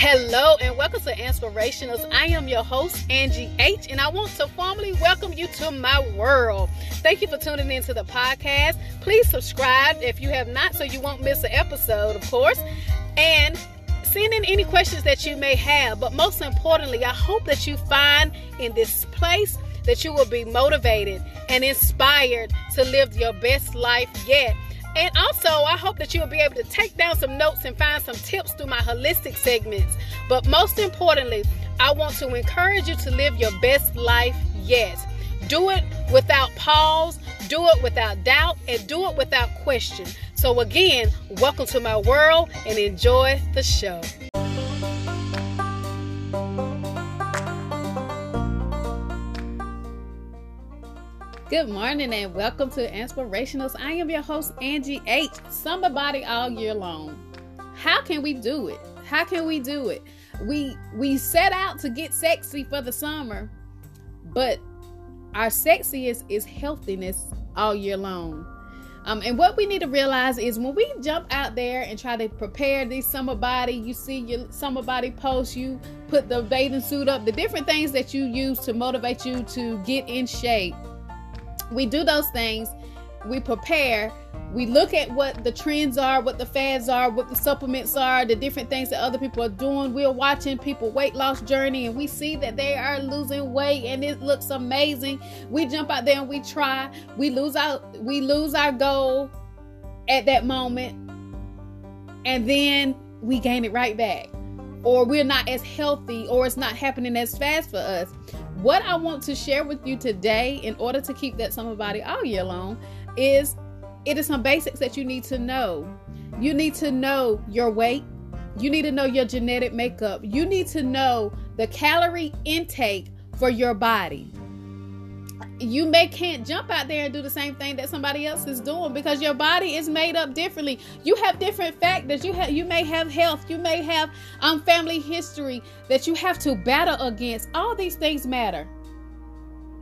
Hello and welcome to Inspirationals. I am your host, Angie H, and I want to formally welcome you to my world. Thank you for tuning in to the podcast. Please subscribe if you have not, so you won't miss an episode, of course. And send in any questions that you may have. But most importantly, I hope that you find in this place that you will be motivated and inspired to live your best life yet. And also, I hope that you'll be able to take down some notes and find some tips through my holistic segments. But most importantly, I want to encourage you to live your best life yet. Do it without pause, do it without doubt, and do it without question. So, again, welcome to my world and enjoy the show. Good morning and welcome to Inspirationals. I am your host, Angie H. Summer body all year long. How can we do it? How can we do it? We we set out to get sexy for the summer, but our sexiest is healthiness all year long. Um, and what we need to realize is when we jump out there and try to prepare this summer body, you see your summer body post, you put the bathing suit up, the different things that you use to motivate you to get in shape we do those things we prepare we look at what the trends are what the fads are what the supplements are the different things that other people are doing. We're watching people weight loss journey and we see that they are losing weight and it looks amazing. We jump out there and we try. We lose out we lose our goal at that moment and then we gain it right back. Or we're not as healthy or it's not happening as fast for us what I want to share with you today, in order to keep that summer body all year long, is it is some basics that you need to know. You need to know your weight. You need to know your genetic makeup. You need to know the calorie intake for your body you may can't jump out there and do the same thing that somebody else is doing because your body is made up differently. You have different factors. You have you may have health. You may have um family history that you have to battle against. All these things matter.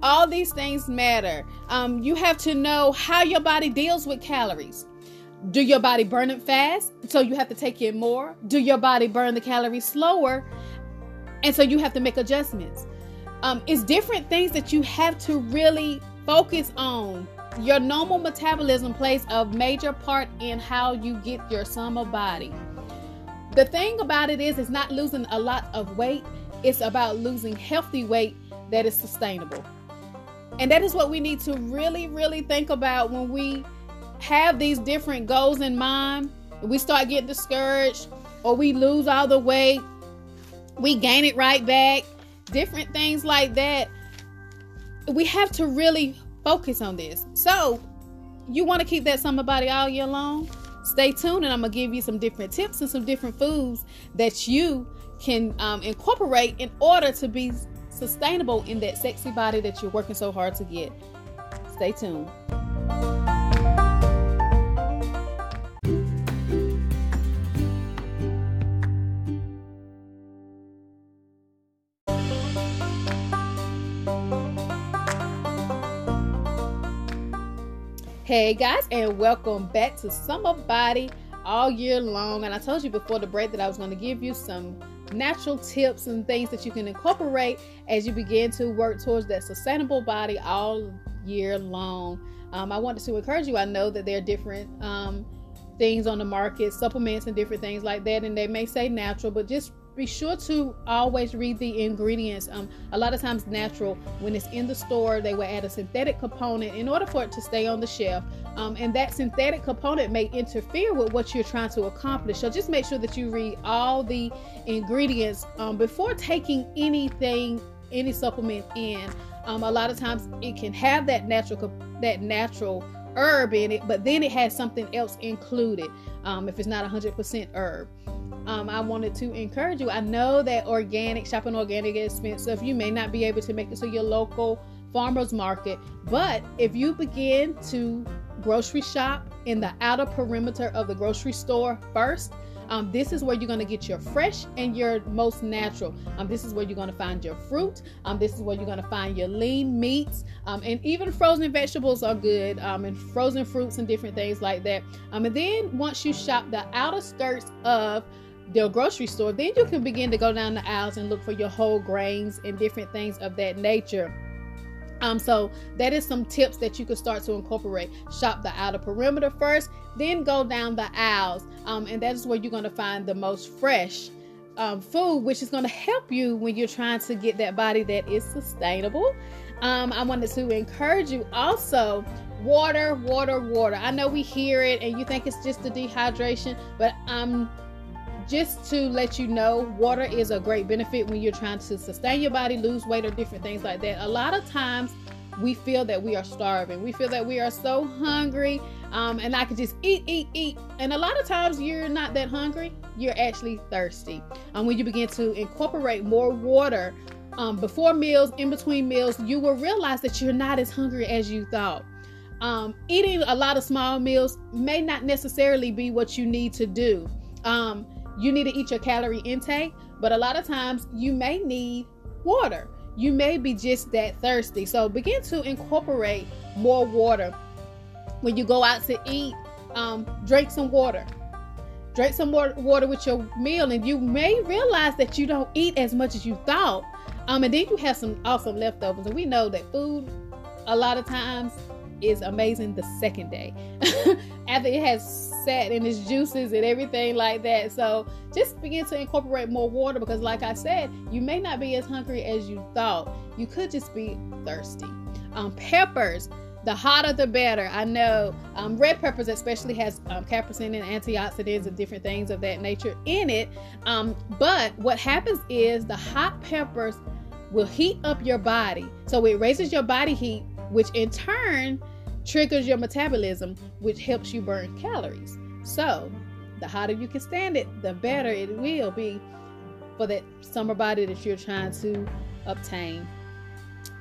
All these things matter. Um you have to know how your body deals with calories. Do your body burn it fast? So you have to take in more? Do your body burn the calories slower? And so you have to make adjustments um, it's different things that you have to really focus on. Your normal metabolism plays a major part in how you get your summer body. The thing about it is, it's not losing a lot of weight, it's about losing healthy weight that is sustainable. And that is what we need to really, really think about when we have these different goals in mind. We start getting discouraged, or we lose all the weight, we gain it right back different things like that. We have to really focus on this. So, you want to keep that summer body all year long? Stay tuned, and I'm gonna give you some different tips and some different foods that you can um, incorporate in order to be sustainable in that sexy body that you're working so hard to get. Stay tuned. Hey guys, and welcome back to Summer Body all year long. And I told you before the break that I was going to give you some natural tips and things that you can incorporate as you begin to work towards that sustainable body all year long. Um, I wanted to encourage you. I know that there are different um, things on the market, supplements and different things like that, and they may say natural, but just be sure to always read the ingredients. Um, a lot of times, natural, when it's in the store, they will add a synthetic component in order for it to stay on the shelf. Um, and that synthetic component may interfere with what you're trying to accomplish. So just make sure that you read all the ingredients um, before taking anything, any supplement in. Um, a lot of times, it can have that natural, that natural herb in it, but then it has something else included um, if it's not 100% herb um, I wanted to encourage you. I know that organic, shopping organic is expensive. You may not be able to make it to your local farmer's market, but if you begin to grocery shop in the outer perimeter of the grocery store first, um, this is where you're going to get your fresh and your most natural. Um, this is where you're going to find your fruit. Um, this is where you're going to find your lean meats. Um, and even frozen vegetables are good, um, and frozen fruits and different things like that. Um, and then once you shop the outer skirts of the grocery store, then you can begin to go down the aisles and look for your whole grains and different things of that nature. Um, so that is some tips that you could start to incorporate. Shop the outer perimeter first, then go down the aisles, um, and that is where you're going to find the most fresh um, food, which is going to help you when you're trying to get that body that is sustainable. Um, I wanted to encourage you also water, water, water. I know we hear it and you think it's just the dehydration, but um, just to let you know, water is a great benefit when you're trying to sustain your body, lose weight, or different things like that. A lot of times we feel that we are starving. We feel that we are so hungry um, and I could just eat, eat, eat. And a lot of times you're not that hungry, you're actually thirsty. And um, when you begin to incorporate more water um, before meals, in between meals, you will realize that you're not as hungry as you thought. Um, eating a lot of small meals may not necessarily be what you need to do. Um, you need to eat your calorie intake, but a lot of times you may need water. You may be just that thirsty. So begin to incorporate more water. When you go out to eat, um, drink some water. Drink some more water with your meal, and you may realize that you don't eat as much as you thought. Um, and then you have some awesome leftovers. And we know that food, a lot of times, is amazing the second day after it has sat in its juices and everything like that. So just begin to incorporate more water because, like I said, you may not be as hungry as you thought. You could just be thirsty. Um, peppers. The hotter the better. I know um, red peppers especially has um, capsaicin and antioxidants and different things of that nature in it. Um, but what happens is the hot peppers will heat up your body. So it raises your body heat, which in turn triggers your metabolism, which helps you burn calories. So, the hotter you can stand it, the better it will be for that summer body that you're trying to obtain.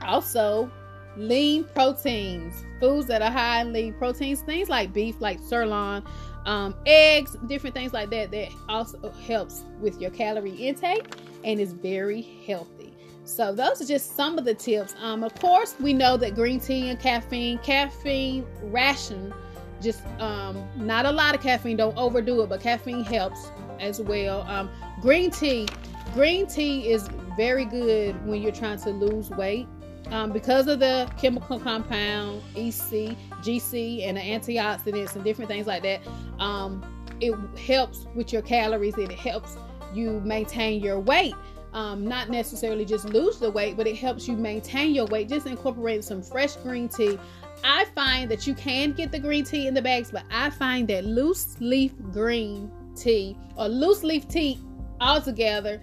Also, lean proteins, foods that are high in lean proteins, things like beef, like sirloin, um, eggs, different things like that, that also helps with your calorie intake and is very healthy. So those are just some of the tips. Um, of course, we know that green tea and caffeine, caffeine ration, just um, not a lot of caffeine. Don't overdo it, but caffeine helps as well. Um, green tea, green tea is very good when you're trying to lose weight. Um, because of the chemical compound EC, GC, and the antioxidants and different things like that, um, it helps with your calories and it helps you maintain your weight um, not necessarily just lose the weight, but it helps you maintain your weight. Just incorporating some fresh green tea. I find that you can get the green tea in the bags, but I find that loose leaf green tea or loose leaf tea altogether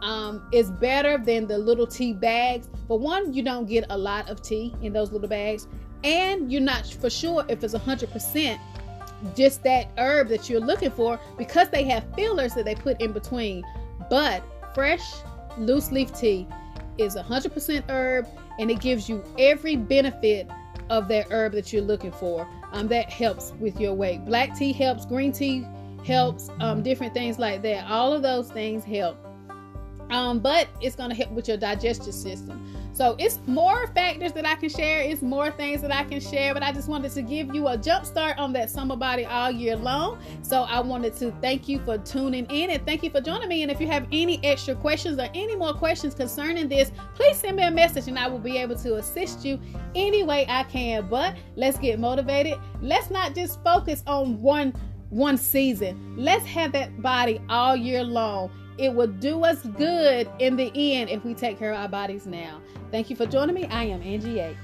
um, is better than the little tea bags. For one, you don't get a lot of tea in those little bags, and you're not for sure if it's 100% just that herb that you're looking for because they have fillers that they put in between. But fresh loose leaf tea is 100% herb and it gives you every benefit of that herb that you're looking for. Um, that helps with your weight. Black tea helps, green tea helps, um, different things like that. All of those things help. Um, but it's going to help with your digestive system. So it's more factors that I can share. It's more things that I can share, but I just wanted to give you a jump start on that summer body all year long. So I wanted to thank you for tuning in and thank you for joining me. And if you have any extra questions or any more questions concerning this, please send me a message and I will be able to assist you any way I can. But let's get motivated. Let's not just focus on one one season. Let's have that body all year long it will do us good in the end if we take care of our bodies now. Thank you for joining me. I am Angie H.